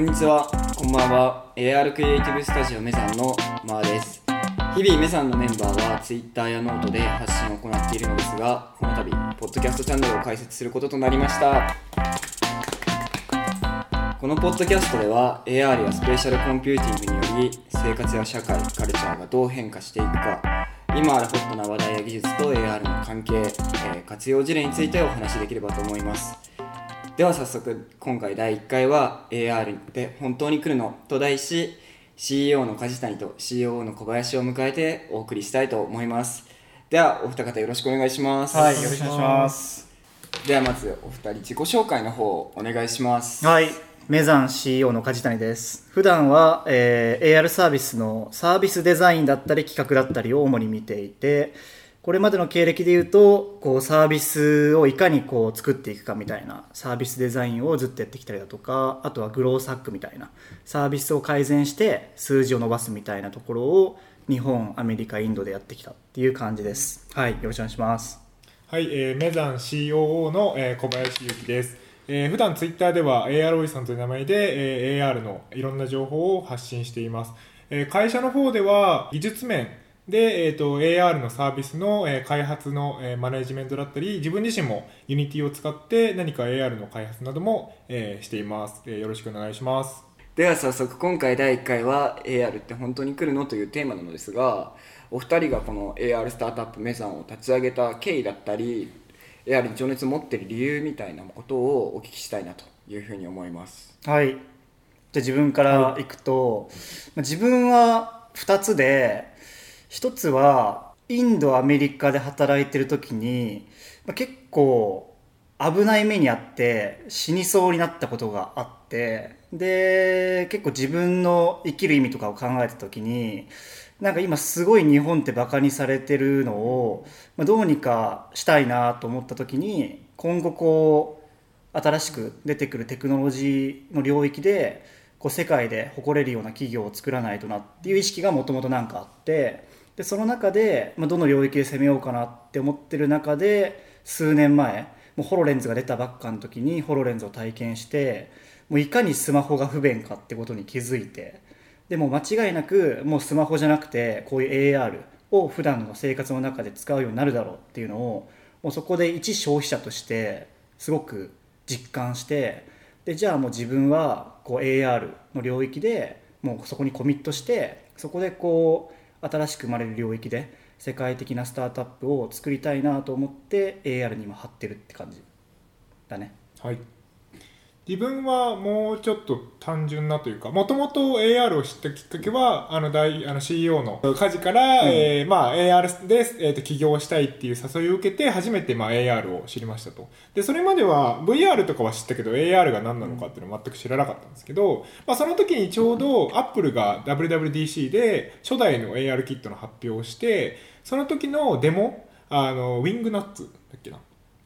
んにちは、こんばんは。AR クリエイティブスタジオ MESONのマーです。日々 MESONのメンバーは Twitter やノートで発信を行っているのですが、この度、ポッドキャストチャンネルを開設することとなりました。このポッドキャストでは AR やスペーシャルコンピューティングにより生活や社会、カルチャーがどう変化していくか今あるホットな話題や技術と AR の関係、えー活用事例についてお話しできればと思いますでは早速今回第1回は AR って本当に来るのと題し CEO の梶谷と COO の小林を迎えてお送りしたいと思いますではお二方よろしくお願いしますはい、よろしくお願いします。ではまずお二人自己紹介の方お願いしますはい、メザン CEO の梶谷です。普段は、えー AR サービスのサービスデザインだったり企画だったりを主に見ていて、これまでの経歴で言うと、こうサービスをいかにこう作っていくかみたいなサービスデザインをずっとやってきたりだとか、あとはグロースハックみたいなサービスを改善して数字を伸ばすみたいなところを日本、アメリカ、インドでやってきたっていう感じです。はい、よろしくお願いします。はい、えーメザン COO の、えー小林由紀です。えー普段ツイッターでは AR おじさんという名前で、えー AR のいろんな情報を発信しています。会社の方では技術面で、えー、と AR のサービスの、えー開発の、えーマネジメントだったり、自分自身も Unity を使って何か AR の開発なども、えーしています、えーよろしくお願いします。では早速今回第1回は AR って本当に来るのというテーマなのですがお二人がこの AR スタートアップメザンを立ち上げた経緯だったり AR に情熱を持っている理由みたいなことをお聞きしたいなというふうに思いますはい。じゃあ自分からいくと、まあ自分は2つで、1つはインド、アメリカで働いてる時に、ま結構危ない目にあって死にそうになったことがあって、で、結構自分の生きる意味とかを考えた時に、なんか今すごい日本ってバカにされてるのを、ま、どうにかしたいなと思った時に、今後こう、新しく出てくるテクノロジーの領域でこう世界で誇れるような企業を作らないとなっていう意識がもともとなんかあってでその中で、まあ、どの領域で攻めようかなって思ってる中で数年前もうホロレンズが出たばっかの時にホロレンズを体験してもういかにスマホが不便かってことに気づいてでも間違いなくもうスマホじゃなくてこういう AR を普段の生活の中で使うようになるだろうっていうのをもうそこで一消費者としてすごく実感してでじゃあもう自分はこう AR の領域でもうそこにコミットしてそこでこう新しく生まれる領域で世界的なスタートアップを作りたいなと思って AR に今張ってるって感じだねはい。自分はもうちょっと単純なというか、もともと AR を知ったきっかけは、あの大、あの CEO の家事から、えーまあ AR で、えーと起業したいっていう誘いを受けて、初めてまあ AR を知りましたと。で、それまでは VR とかは知ったけど、AR が何なのかっていうのは全く知らなかったんですけど、まあその時にちょうど Apple が WWDC で初代の AR キットの発表をして、その時のデモ、あの、ウィングナッツだっけな。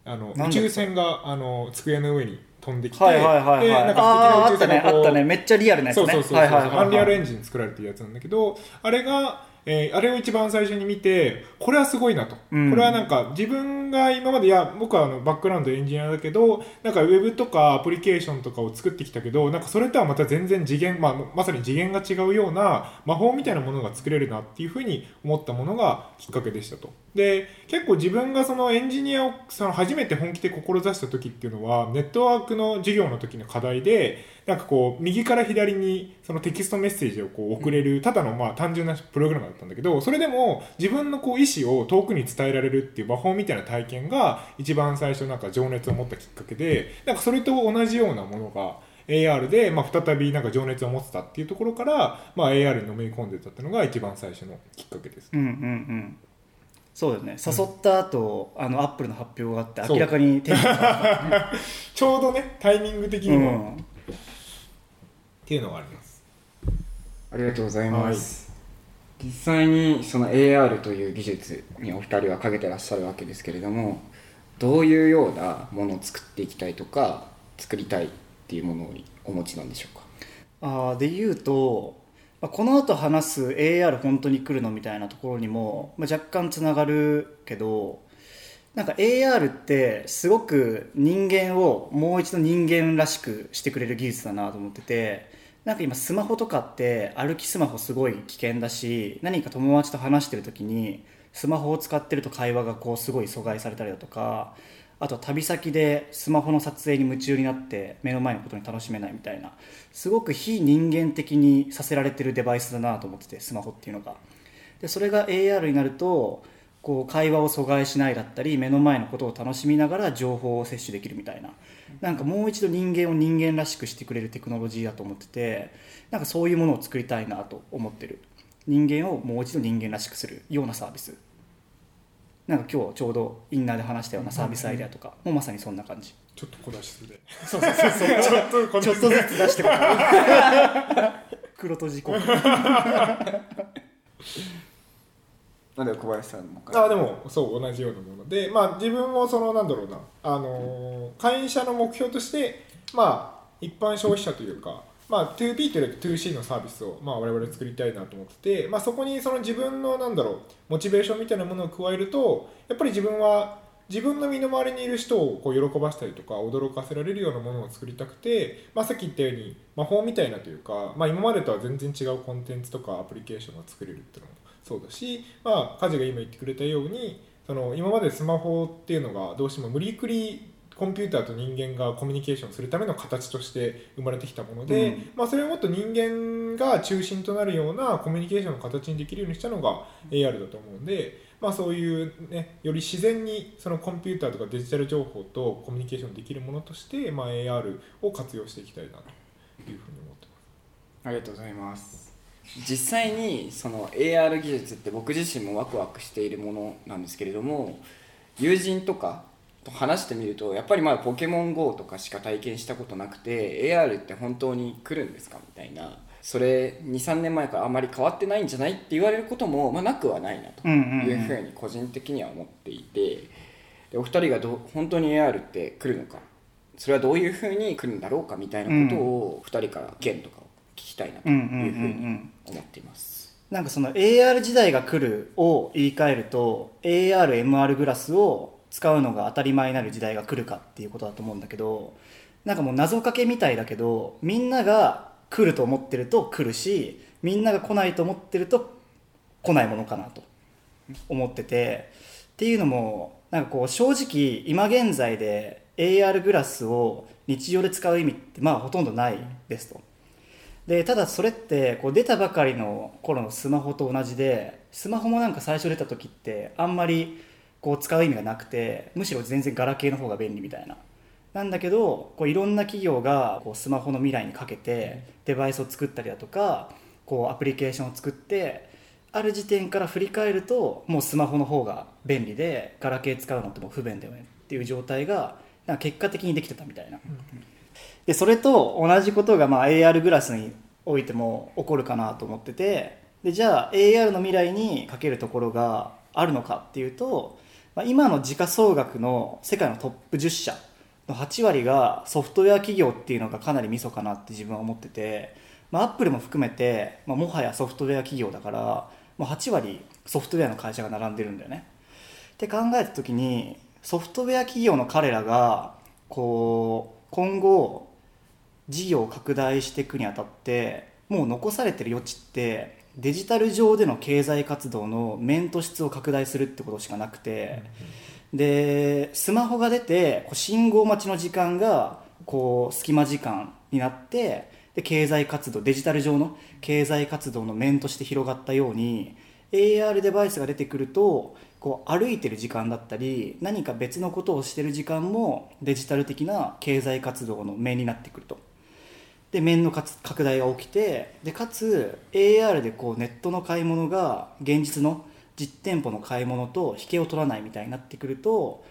あの宇宙船があの机の上に飛んできて、はいはいはいはい。でなんかあったね素敵な宇宙船がこうあったねめっちゃリアルなやつね。そうそうアンリアルエンジンで作られてるやつなんだけどあれが、えーあれを一番最初に見てこれはすごいなと、うん。これはなんか自分が今までいや僕はあのバックグラウンドエンジニアだけどなんかウェブとかアプリケーションとかを作ってきたけどなんかそれとはまた全然次元、まあ、まさに次元が違うような魔法みたいなものが作れるなっていうふうに思ったものがきっかけでしたとで結構自分がそのエンジニアをその初めて本気で志した時っていうのはネットワークの授業の時の課題でなんかこう右から左にそのテキストメッセージをこう送れるただのまあ単純なプログラムだったんだけどそれでも自分のこう意思を遠くに伝えられるっていう魔法みたいな体験が一番最初なんか情熱を持ったきっかけでなんかそれと同じようなものが AR で、まあ、再びなんか情熱を持ってたっていうところから、まあ、AR にのめり込んでたっていうのが一番最初のきっかけです。うんうんうんそうですね。誘った後、あのアップルの発表があって明らかにテンションが上がった。ちょうどねタイミング的にも、うん。っていうのがあります。ありがとうございます、実際にその AR という技術にお二人はかけてらっしゃるわけですけれどもどういうようなものを作っていきたいとか作りたいっていうものをお持ちなんでしょうか？あーで言うと、まあこの後話す AR 本当に来るのみたいなところにも、ま、若干つながるけどなんか AR ってすごく人間をもう一度人間らしくしてくれる技術だなと思っててなんか今スマホとかって歩きスマホすごい危険だし何か友達と話してる時にスマホを使ってると会話がこうすごい阻害されたりだとかあと旅先でスマホの撮影に夢中になって目の前のことに楽しめないみたいなすごく非人間的にさせられてるデバイスだなと思っててスマホっていうのが。でそれが AR になるとこう会話を阻害しないだったり目の前のことを楽しみながら情報を摂取できるみたいな。なんかもう一度人間を人間らしくしてくれるテクノロジーだと思っててなんかそういうものを作りたいなと思ってる。人間をもう一度人間らしくするようなサービス。なんか今日ちょうどインナーで話したようなサービスアイデアとか。もうまさにそんな感じ。ちょっと小出しすで。そうそうそう。そうちょっと小ちょっと出しすずつ出してもらう。黒とじこなんで小林さんもあでもそう同じようなもの。でまあ自分もそのなんだろうな。あのー会社の目標としてまあ一般消費者というかまあ 2B というより 2C のサービスをまあ我々作りたいなと思っててまあそこにその自分のなんだろうモチベーションみたいなものを加えるとやっぱり自分は自分の身の回りにいる人をこう喜ばしたりとか驚かせられるようなものを作りたくて、まあ、さっき言ったように魔法みたいなというか、まあ、今までとは全然違うコンテンツとかアプリケーションが作れるっていうのもそうだし、まあ、カジが今言ってくれたようにその今までスマホっていうのがどうしても無理くりコンピューターと人間がコミュニケーションするための形として生まれてきたもので、うんまあ、それをもっと人間が中心となるようなコミュニケーションの形にできるようにしたのが AR だと思うんで、まあ、そういう、ね、より自然にそのコンピューターとかデジタル情報とコミュニケーションできるものとして、まあ、AR を活用していきたいなというふうに思ってます。ありがとうございます実際にその AR 技術って僕自身もワクワクしているものなんですけれども友人とかと話してみるとやっぱりまだポケモン GO とかしか体験したことなくて AR って本当に来るんですかみたいな。それ23年前からあまり変わってないんじゃないって言われることも、まあ、なくはないなというふうに個人的には思っていて。でお二人がどう本当に AR って来るのか。それはどういうふうに来るんだろうかみたいなことを二人から意見とかを聞きたいなというふうに思っています。なんかその AR 時代が来るを言い換えると ARMR グラスを使うのが当たり前になる時代が来るかっていうことだと思うんだけどなんかもう謎かけみたいだけどみんなが来ると思ってると来るしみんなが来ないと思ってると来ないものかなと思っててっていうのもなんかこう正直今現在で AR グラスを日常で使う意味ってまあほとんどないですと。でただそれってこう出たばかりの頃のスマホと同じでスマホもなんか最初出た時ってあんまりこう使う意味がなくてむしろ全然ガラケーの方が便利みたいな。なんだけどこういろんな企業がこうスマホの未来にかけてデバイスを作ったりだとかこうアプリケーションを作ってある時点から振り返るともうスマホの方が便利でガラケー使うのってもう不便だよねっていう状態がなんか結果的にできてたみたいな。でそれと同じことがまあ AR グラスにおいても起こるかなと思ってて。でじゃあ AR の未来にかけるところがあるのかっていうと、まあ、今の時価総額の世界のトップ10社の8割がソフトウェア企業っていうのがかなりミソかなって自分は思ってて、まあ、アップルも含めて、まあ、もはやソフトウェア企業だからもう8割ソフトウェアの会社が並んでるんだよね。って考えた時にソフトウェア企業の彼らがこう今後事業を拡大していくにあたってもう残されてる余地ってデジタル上での経済活動の面と質を拡大するってことしかなくて、でスマホが出て信号待ちの時間がこう隙間時間になってで経済活動デジタル上の経済活動の面として広がったように AR デバイスが出てくるとこう歩いてる時間だったり何か別のことをしてる時間もデジタル的な経済活動の面になってくると。で面の拡大が起きてでかつ AR でこうネットの買い物が現実の実店舗の買い物と引けを取らないみたいになってくると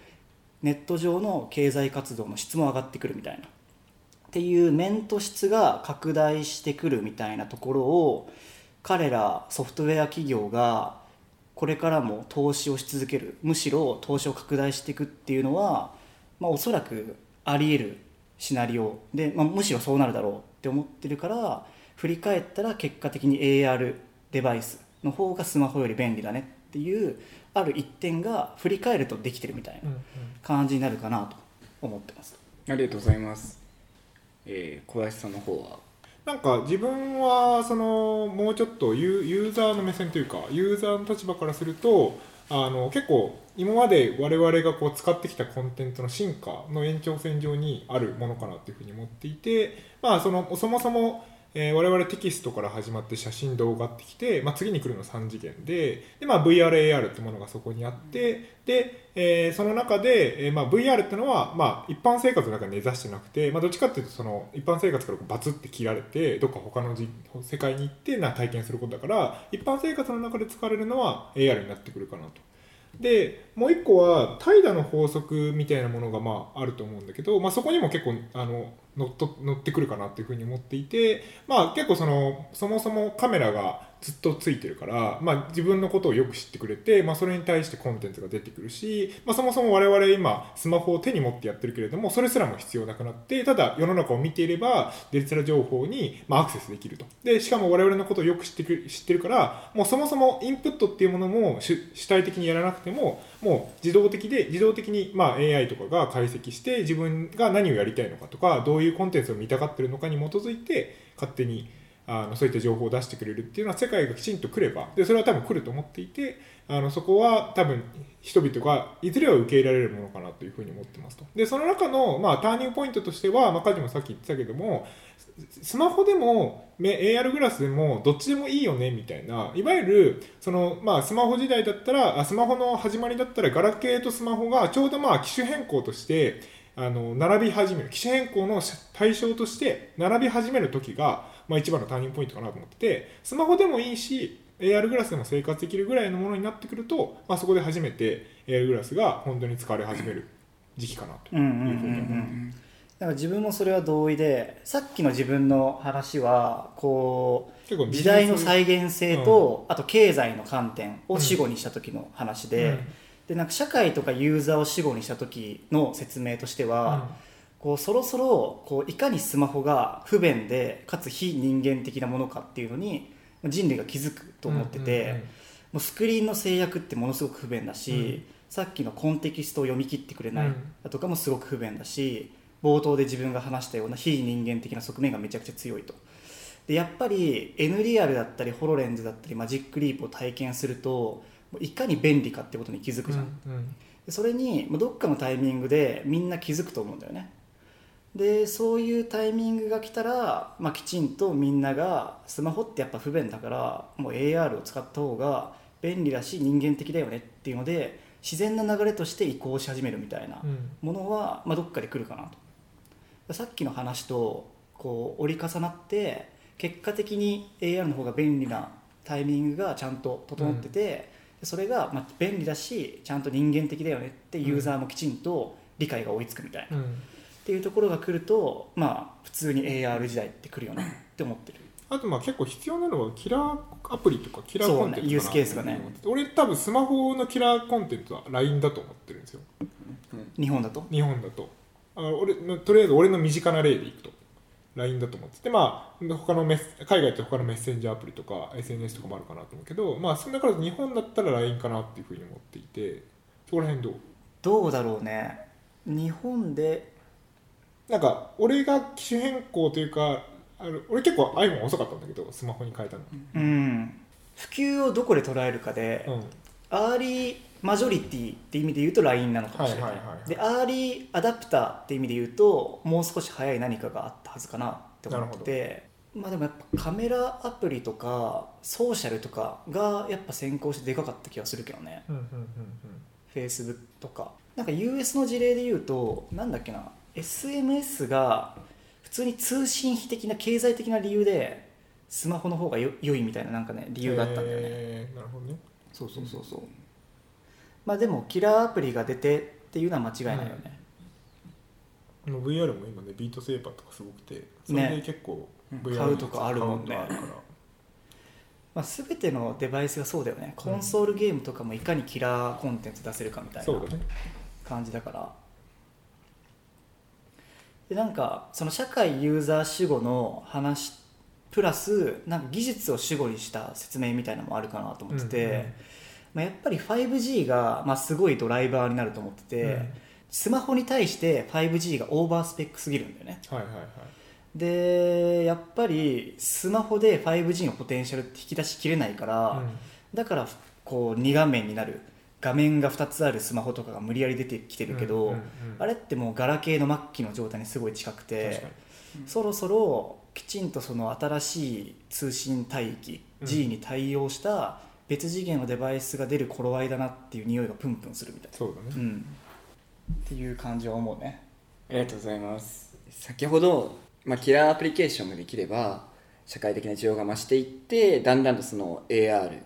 ネット上の経済活動の質も上がってくるみたいな。っていう面と質が拡大してくるみたいなところを彼らソフトウェア企業がこれからも投資をし続ける。むしろ投資を拡大していくっていうのは、まあ、おそらくあり得るシナリオ。で、まあ、むしろそうなるだろう。って思ってるから振り返ったら結果的に AR デバイスの方がスマホより便利だねっていうある一点が振り返るとできてるみたいな感じになるかなと思ってます。ありがとうございます。えー、小林さんの方は？なんか自分はそのもうちょっとユユーザーの目線というかユーザーの立場からするとあの結構今まで我々がこう使ってきたコンテンツの進化の延長線上にあるものかなというふうに思っていて、まあ、そのそもそもえー、我々テキストから始まって写真動画ってきて、まあ、次に来るのは3次元でで、まあ、VRAR ってものがそこにあってで、えー、その中で、えーまあ、VR ってのは、まあ、一般生活の中に根ざしてなくて、まあ、どっちかっていうとその一般生活からバツって切られてどっか他の世界に行ってな体験することだから一般生活の中で使われるのは AR になってくるかなと。でもう一個は怠惰の法則みたいなものがまああると思うんだけど、まあ、そこにも結構あの乗っと乗ってくるかなっていうふうに思っていて、まあ、結構そのそもそもカメラがずっとついてるから、まあ、自分のことをよく知ってくれて、まあ、それに対してコンテンツが出てくるし、まあ、そもそも我々今スマホを手に持ってやってるけれどもそれすらも必要なくなってただ世の中を見ていればデジタル情報に、ま、アクセスできると。でしかも我々のことをよく知ってく知ってるからもうそもそもインプットっていうものも主体的にやらなくてももう自動的で自動的に、まあ、AI とかが解析して自分が何をやりたいのかとかどういうコンテンツを見たがってるのかに基づいて勝手にあのそういった情報を出してくれるっていうのは世界がきちんと来ればでそれは多分来ると思っていてあのそこは多分人々がいずれは受け入れられるものかなというふうに思ってますと。でその中の、まあ、ターニングポイントとしては、まあ、カジもさっき言ってたけどもスマホでも AR グラスでもどっちでもいいよねみたいないわゆるその、まあ、スマホ時代だったらあスマホの始まりだったらガラケーとスマホがちょうどまあ機種変更としてあの並び始める。機種変更の対象として並び始める時が、まあ、一番のターニングポイントかなと思っててスマホでもいいし AR グラスでも生活できるぐらいのものになってくると、まあ、そこで初めて AR グラスが本当に使われ始める時期かなというふうに思。だから自分もそれは同意でさっきの自分の話はこう時代の再現性と、うん、あと経済の観点を死後にした時の話で、うん、でなんか社会とかユーザーを死後にした時の説明としては、うん、こうそろそろこういかにスマホが不便でかつ非人間的なものかっていうのに人類が気づくと思ってて、もうスクリーンの制約ってものすごく不便だし、さっきのコンテキストを読み切ってくれないだとかもすごく不便だし冒頭で自分が話したような非人間的な側面がめちゃくちゃ強いと。でやっぱり N リアルだったりホロレンズだったりマジックリープを体験するといかに便利かってことに気づくじゃん、うんうん、でそれにどっかのタイミングでみんな気づくと思うんだよねでそういうタイミングが来たら、まあ、きちんとみんながスマホってやっぱ不便だからもう AR を使った方が便利だし人間的だよねっていうので自然な流れとして移行し始めるみたいなものは、まあ、どっかで来るかなと。さっきの話とこう折り重なって結果的に AR の方が便利なタイミングがちゃんと整ってて、うん、それがまあ便利だしちゃんと人間的だよねってユーザーもきちんと理解が追いつくみたいな、うん、っていうところが来るとまあ普通に AR 時代って来るよね って思ってる。あとまあ結構必要なのはキラーアプリとかキラーコンテンツかな、ね、ユースケースがね。俺多分スマホのキラーコンテンツは LINE だと思ってるんですよ、うん、日本だと？日本だと。あ俺とりあえず俺の身近な例でいくと LINE だと思ってて。まあ他のメ海外って他のメッセンジャーアプリとか SNS とかもあるかなと思うけどまあそんなから日本だったら LINE かなっていうふうに思っていてそこら辺どう？どうだろうね。日本でなんか俺が機種変更というかあの俺結構 iPhone 遅かったんだけどスマホに変えたの。うん。普及をどこで捉えるかで、うん、アーリーマジョリティって意味で言うと LINE なのかもしれない,、でアーリーアダプターって意味で言うともう少し早い何かがあったはずかなって思っててまあでもやっぱカメラアプリとかソーシャルとかがやっぱ先行してでかかった気がするけどね、うんうんうんうん、Facebook とか。なんか US の事例で言うとなんだっけな SMS が普通に通信費的な経済的な理由でスマホの方がよ良いみたいななんかね理由があったんだよね、なるほどね。そうそうそうそう、まあでもキラーアプリが出てっていうのは間違いないよね、うん、VR も今ねビートセーバーとかすごくてそれで結構 VR 買うとかあるもんね。まあ、全てのデバイスがそうだよね。コンソールゲームとかもいかにキラーコンテンツ出せるかみたいな感じだからでなんかその社会ユーザー主語の話プラスなんか技術を主語にした説明みたいなのもあるかなと思ってて、うんうん。まあ、やっぱり 5G が、まあ、すごいドライバーになると思ってて、うん、スマホに対して 5G がオーバースペックすぎるんだよね、はいはいはい、でやっぱりスマホで 5G のポテンシャルって引き出しきれないから、だからこう2画面になる画面が2つあるスマホとかが無理やり出てきてるけど、うんうんうんあれってもうガラケーの末期の状態にすごい近く確てかに。そろそろきちんとその新しい通信帯域、うん。G に対応した別次元のデバイスが出る頃合いだなっていう匂いがプンプンするみたいそうだな、うね、ん、っていう感じは思うね。ありがとうございます。先ほど、まあ、キラーアプリケーションができれば社会的な需要が増していってだんだんとその AR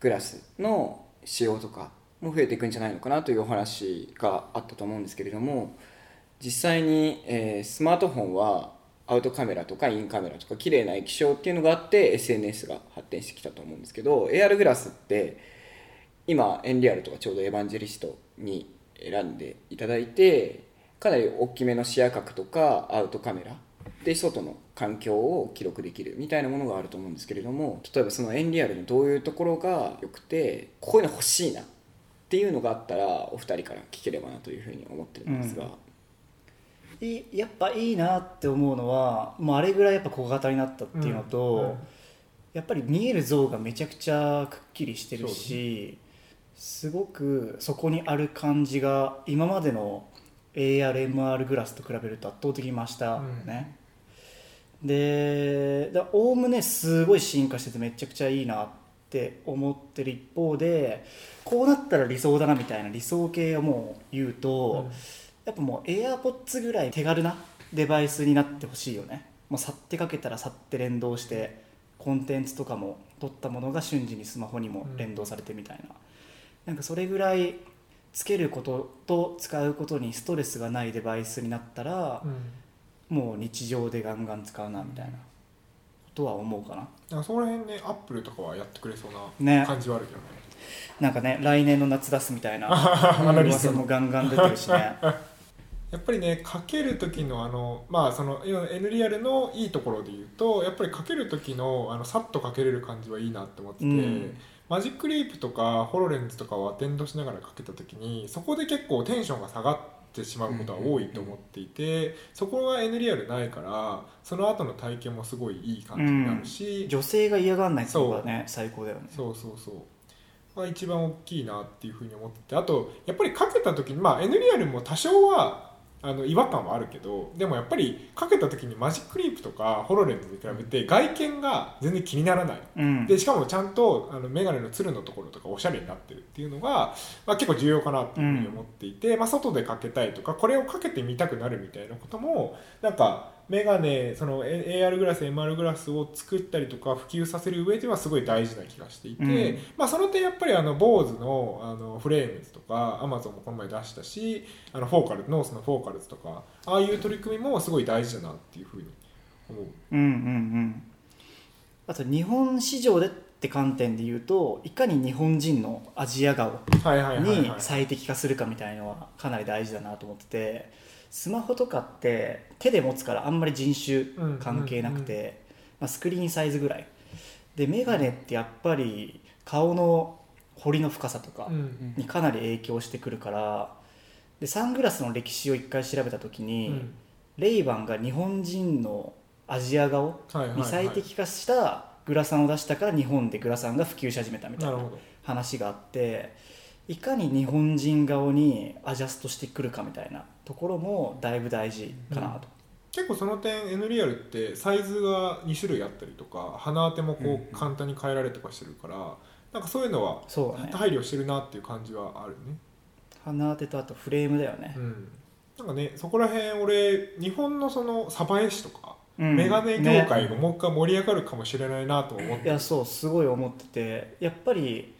グラスの使用とかも増えていくんじゃないのかなというお話があったと思うんですけれども実際に、えースマートフォンはアウトカメラとかインカメラとか綺麗な液晶っていうのがあって SNS が発展してきたと思うんですけど AR グラスって今エンリアルとかちょうどエヴァンジェリストに選んでいただいてかなり大きめの視野角とかアウトカメラで外の環境を記録できるみたいなものがあると思うんですけれども例えばそのエンリアルのどういうところが良くてこういうの欲しいなっていうのがあったらお二人から聞ければなというふうに思ってるんですが、いやっぱいいなって思うのはもうあれぐらいやっぱ小型になったっていうのと、うん。うんやっぱり見える像がめちゃくちゃくっきりしてるし、すごくそこにある感じが今までの ARMR グラスと比べると圧倒的に増したよね、でおおむねすごい進化しててめちゃくちゃいいなって思ってる一方でこうなったら理想だなみたいな理想系をもう言うと、やっぱもう AirPods ぐらい手軽なデバイスになってほしいよね。もう去ってかけたら去って連動してコンテンツとかも撮ったものが瞬時にスマホにも連動されてみたいな、なんかそれぐらいつけることと使うことにストレスがないデバイスになったらう、ん。もう日常でガンガン使うなみたいなことは思うかな。なんかそこら辺ねアップルとかはやってくれそうね。な感じはあるけどね。なんかね来年の夏出すみたいな 噂もガンガン出てるしね。やっぱりねかける時のあのまあその N リアルのいいところで言うとやっぱりかける時のあのさっとかけれる感じはいいなって思ってて、うんマジックリープとかホロレンズとかをアテンドしながらかけた時にそこで結構テンションが下がってしまうことは多いと思っていて、そこは N リアルないからその後の体験もすごいいい感じになるし、女性が嫌がんないっていうのがね最高だよね。そうそうそう。が一番大きいなっていうふうに思っててあとやっぱりかけた時にまあ N リアルも多少はあの違和感はあるけどでもやっぱりかけた時にマジックリープとかホロレンズに比べて外見が全然気にならない。うん。でしかもちゃんとあのメガネのつるのところとかおしゃれになってるっていうのが、まあ、結構重要かなっていうふうに思っていて、まあ、外でかけたいとかこれをかけてみたくなるみたいなこともなんかメガネその AR グラス MR グラスを作ったりとか普及させる上ではすごい大事な気がしていて、うん。まあ、その点やっぱりあの BOSE のあのフレームズとか Amazon もこの前出したしあのフォーカルノースのフォーカルズとかああいう取り組みもすごい大事だなっていうふうに思う。うんうんうん。あと日本市場でって観点で言うといかに日本人のアジア顔に最適化するかみたいのはかなり大事だなと思っててスマホとかって手で持つからあんまり人種関係なくて、まあ、スクリーンサイズぐらい。でメガネってやっぱり顔の彫りの深さとかうん。にかなり影響してくるからでサングラスの歴史を一回調べた時に、うん。レイバンが日本人のアジア顔に最適化したグラサンを出したから日本でグラサンが普及し始めたみたいな話があっていかに日本人顔にアジャストしてくるかみたいなところもだいぶ大事かなと、結構その点 N リアルってサイズが2種類あったりとか鼻当てもこう簡単に変えられとかしてるからなんかそういうのは配慮してるなっていう感じはあるね。鼻当てとあとフレームだよね。う、ん。なんかねそこら辺俺日本のその鯖江市とか、うん。メガネ業界がね。もう一回盛り上がるかもしれないなと思って。いやそうすごい思っててやっぱり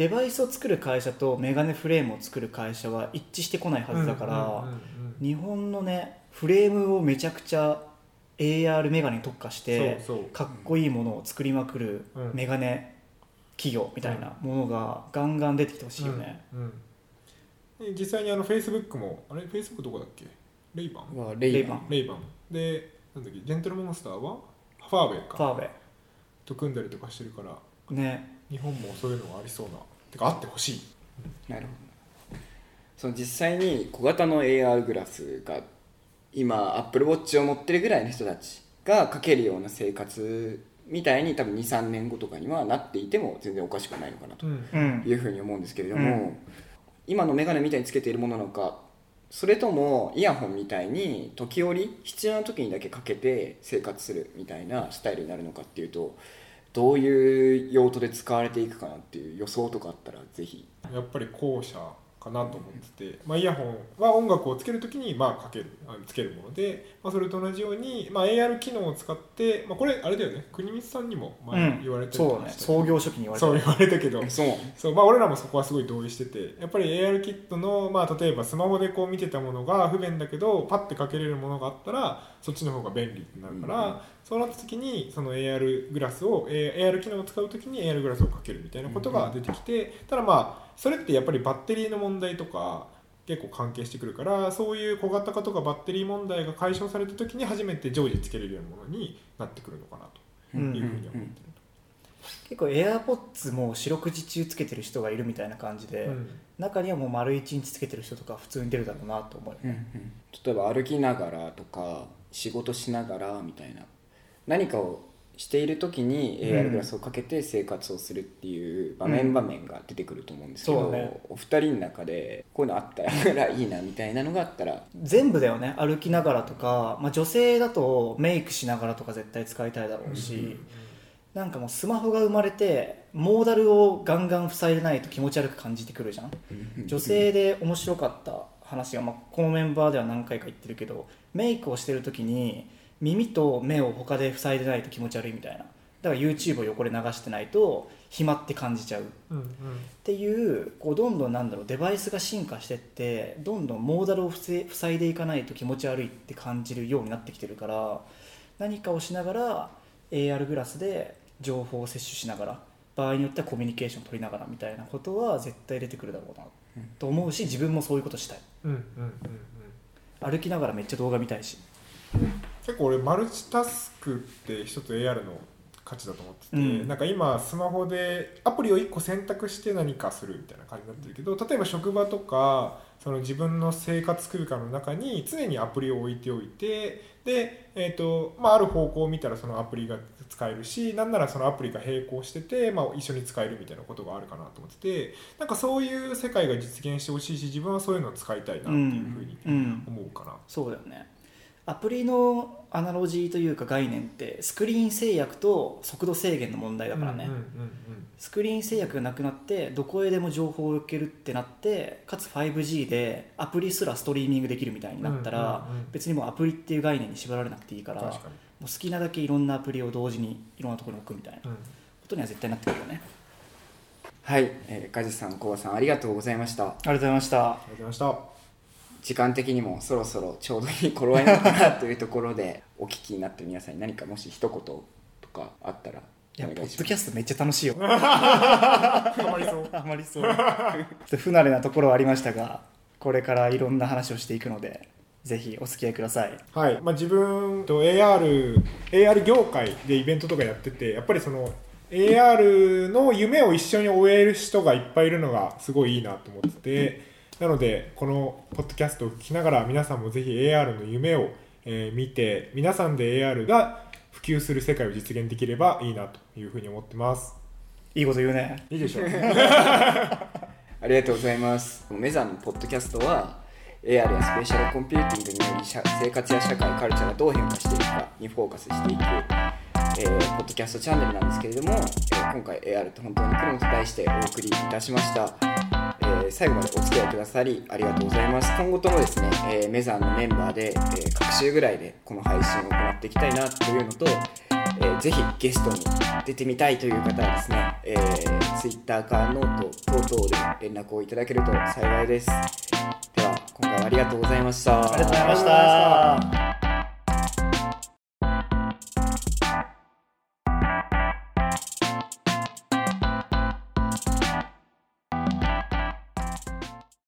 デバイスを作る会社とメガネフレームを作る会社は一致してこないはずだから、うんうんうんうん日本のねフレームをめちゃくちゃ AR メガネに特化してそうそう。かっこいいものを作りまくるうん。メガネ企業みたいなものがガンガン出てきてほしいよね、うんうん。で実際にあの Facebook もあれ？Facebook どこだっけ？レイバン？はレイバン。レイバン。でなんだっけ？ジェントルモンスターは？ファーベか。ファーベと組んだりとかしてるからね。日本もそういうのがありそうなてかあってほしい。なるほど。その実際に小型の AR グラスが今アップルウォッチを持ってるぐらいの人たちがかけるような生活みたいに多分23年後とかにはなっていても全然おかしくないのかなと。うんうん。いうふうに思うんですけれども、うん。今のメガネみたいにつけているものなのかそれともイヤホンみたいに時折必要な時にだけかけて生活するみたいなスタイルになるのかっていうとどういう用途で使われていくかなっていう予想とかあったらぜひ。やっぱり後者かなと思ってて、まあ、イヤホンは音楽をつけるときにまあかけるつけるもので、まあ、それと同じように、まあ、AR 機能を使って、まあ、これあれだよね。国光さんにもうん。前言われてそうね。創業初期に言われた。そう言われたけど。そう。そうまあ俺らもそこはすごい同意してて。やっぱり AR キットの、まあ、例えばスマホでこう見てたものが不便だけどパッてかけれるものがあったらそっちの方が便利になるから、うんそうなった時にその AR グラスを AR 機能を使う時に AR グラスをかけるみたいなことが出てきてただまあそれってやっぱりバッテリーの問題とか結構関係してくるからそういう小型化とかバッテリー問題が解消された時に初めて常時つけれるようなものになってくるのかなとうんいうふうに思ってる。結構 AirPods も四六時中つけてる人がいるみたいな感じで、うん。中にはもう丸一日つけてる人とか普通に出るだろうなと思うようんね、うん。例えば歩きながらとか仕事しながらみたいな。何かをしている時にうん。AR グラスをかけて生活をするっていう場面場面が出てくると思うんですけど、そうね。お二人の中でこういうのあったらいいなみたいなのがあったら。全部だよね。歩きながらとか、まあ、女性だとメイクしながらとか絶対使いたいだろうし、なんかもうスマホが生まれてモーダルをガンガン塞いでないと気持ち悪く感じてくるじゃん。女性で面白かった話が、まあ、このメンバーでは何回か言ってるけどメイクをしてる時に耳と目を他で塞いでないと気持ち悪いみたいな。だから YouTube を横で流してないと暇って感じちゃう。うんうんっていうこうどんどんなんだろうデバイスが進化してってどんどんモーダルを塞いでいかないと気持ち悪いって感じるようになってきてるから何かをしながら AR グラスで情報を摂取しながら場合によってはコミュニケーション取りながらみたいなことは絶対出てくるだろうな。と思うし自分もそういうことしたい。うんうんうんうん。歩きながらめっちゃ動画見たいし。結構俺マルチタスクって一つ AR の価値だと思ってて、うん。なんか今スマホでアプリを1個選択して何かするみたいな感じになってるけど例えば職場とかその自分の生活空間の中に常にアプリを置いておいてで、えーとまあ、ある方向を見たらそのアプリが使えるしなんならそのアプリが並行してて、まあ、一緒に使えるみたいなことがあるかなと思っててなんかそういう世界が実現してほしいし自分はそういうのを使いたいなっていうふうにうん。思うかな。そうだよねアプリのアナロジーというか概念ってスクリーン制約と速度制限の問題だからね、うんうんうんスクリーン制約がなくなってどこへでも情報を受けるってなってかつ 5G でアプリすらストリーミングできるみたいになったら、うんうんうん。別にもうアプリっていう概念に縛られなくていいからもう好きなだけいろんなアプリを同時にいろんなところに置くみたいなことには絶対なってくるよね。はい、えー、梶さんコウさんありがとうございました。ありがとうございました。ありがとうございました。時間的にもそろそろちょうどいい頃合いなのかなというところで お聞きになってる皆さんに何かもし一言とかあったらいやポお願いします。ッドキャストめっちゃ楽しいよ。あまりそう。あまりそう。不慣れなところはありましたがこれからいろんな話をしていくのでぜひお付き合いください。はい。まあ、自分と AR, AR 業界でイベントとかやっててやっぱりその AR の夢を一緒に終える人がいっぱいいるのがすごいいいなと思っててなのでこのポッドキャストを聞きながら皆さんもぜひ AR の夢を、えー見て皆さんで AR が普及する世界を実現できればいいなというふうに思ってます。いいこと言うね。いいでしょう。ありがとうございます。 MESONのポッドキャストは AR やスペーシャルコンピューティングにより社生活や社会カルチャーがどう変化していくかにフォーカスしていく、えーポッドキャストチャンネルなんですけれども、えー今回 AR って本当に来るのと題してお送りいたしました、えー最後までお付き合いくださりありがとうございます。今後ともですね、えー MESONのメンバーで、えー各週ぐらいでこの配信を行っていきたいなというのと、えーぜひゲストに出てみたいという方はですね、えー、Twitter かノート等々で連絡をいただけると幸いです。では今回はありがとうございました。ありがとうございました。